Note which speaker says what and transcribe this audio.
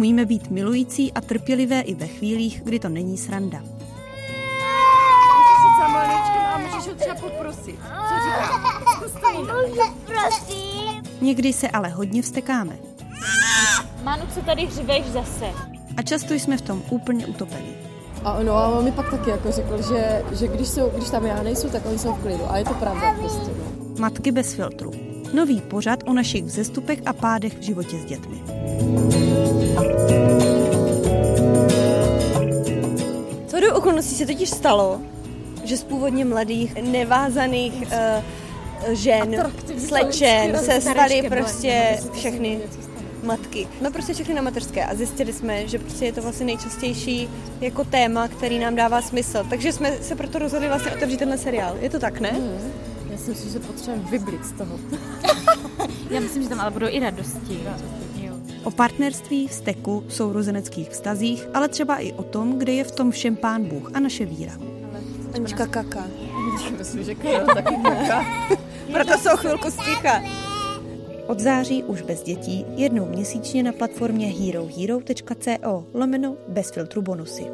Speaker 1: Umíme být milující a trpělivé i ve chvílích, kdy to není sranda. Někdy se ale hodně vstekáme.
Speaker 2: Manu, co tady hřiveš zase?
Speaker 1: A často jsme v tom úplně utopení.
Speaker 3: A no a on mi pak taky jako řekl, že, že když, jsou, když tam já nejsou, tak oni jsou v klidu. A je to pravda prostě. No.
Speaker 1: Matky bez filtru. Nový pořad o našich vzestupech a pádech v životě s dětmi.
Speaker 4: Co do okolností se totiž stalo, že z původně mladých, nevázaných uh, žen, slečen se staly prostě všechny matky. No prostě všechny na mateřské a zjistili jsme, že prostě je to vlastně nejčastější jako téma, který nám dává smysl. Takže jsme se proto rozhodli vlastně otevřít tenhle seriál. Je to tak, ne? Hmm.
Speaker 3: Já si myslím, že potřebujeme vyblit z toho.
Speaker 2: Já myslím, že tam ale budou i radosti.
Speaker 1: O partnerství, vzteku, sourozeneckých vztazích, ale třeba i o tom, kde je v tom všem pán Bůh a naše víra.
Speaker 4: Anička kaka.
Speaker 3: Myslím, že Karel taky kaka.
Speaker 4: Proto jsou chvilku sticha.
Speaker 1: Od září už bez dětí, jednou měsíčně na platformě herohero.co lomeno bez filtru bonusy.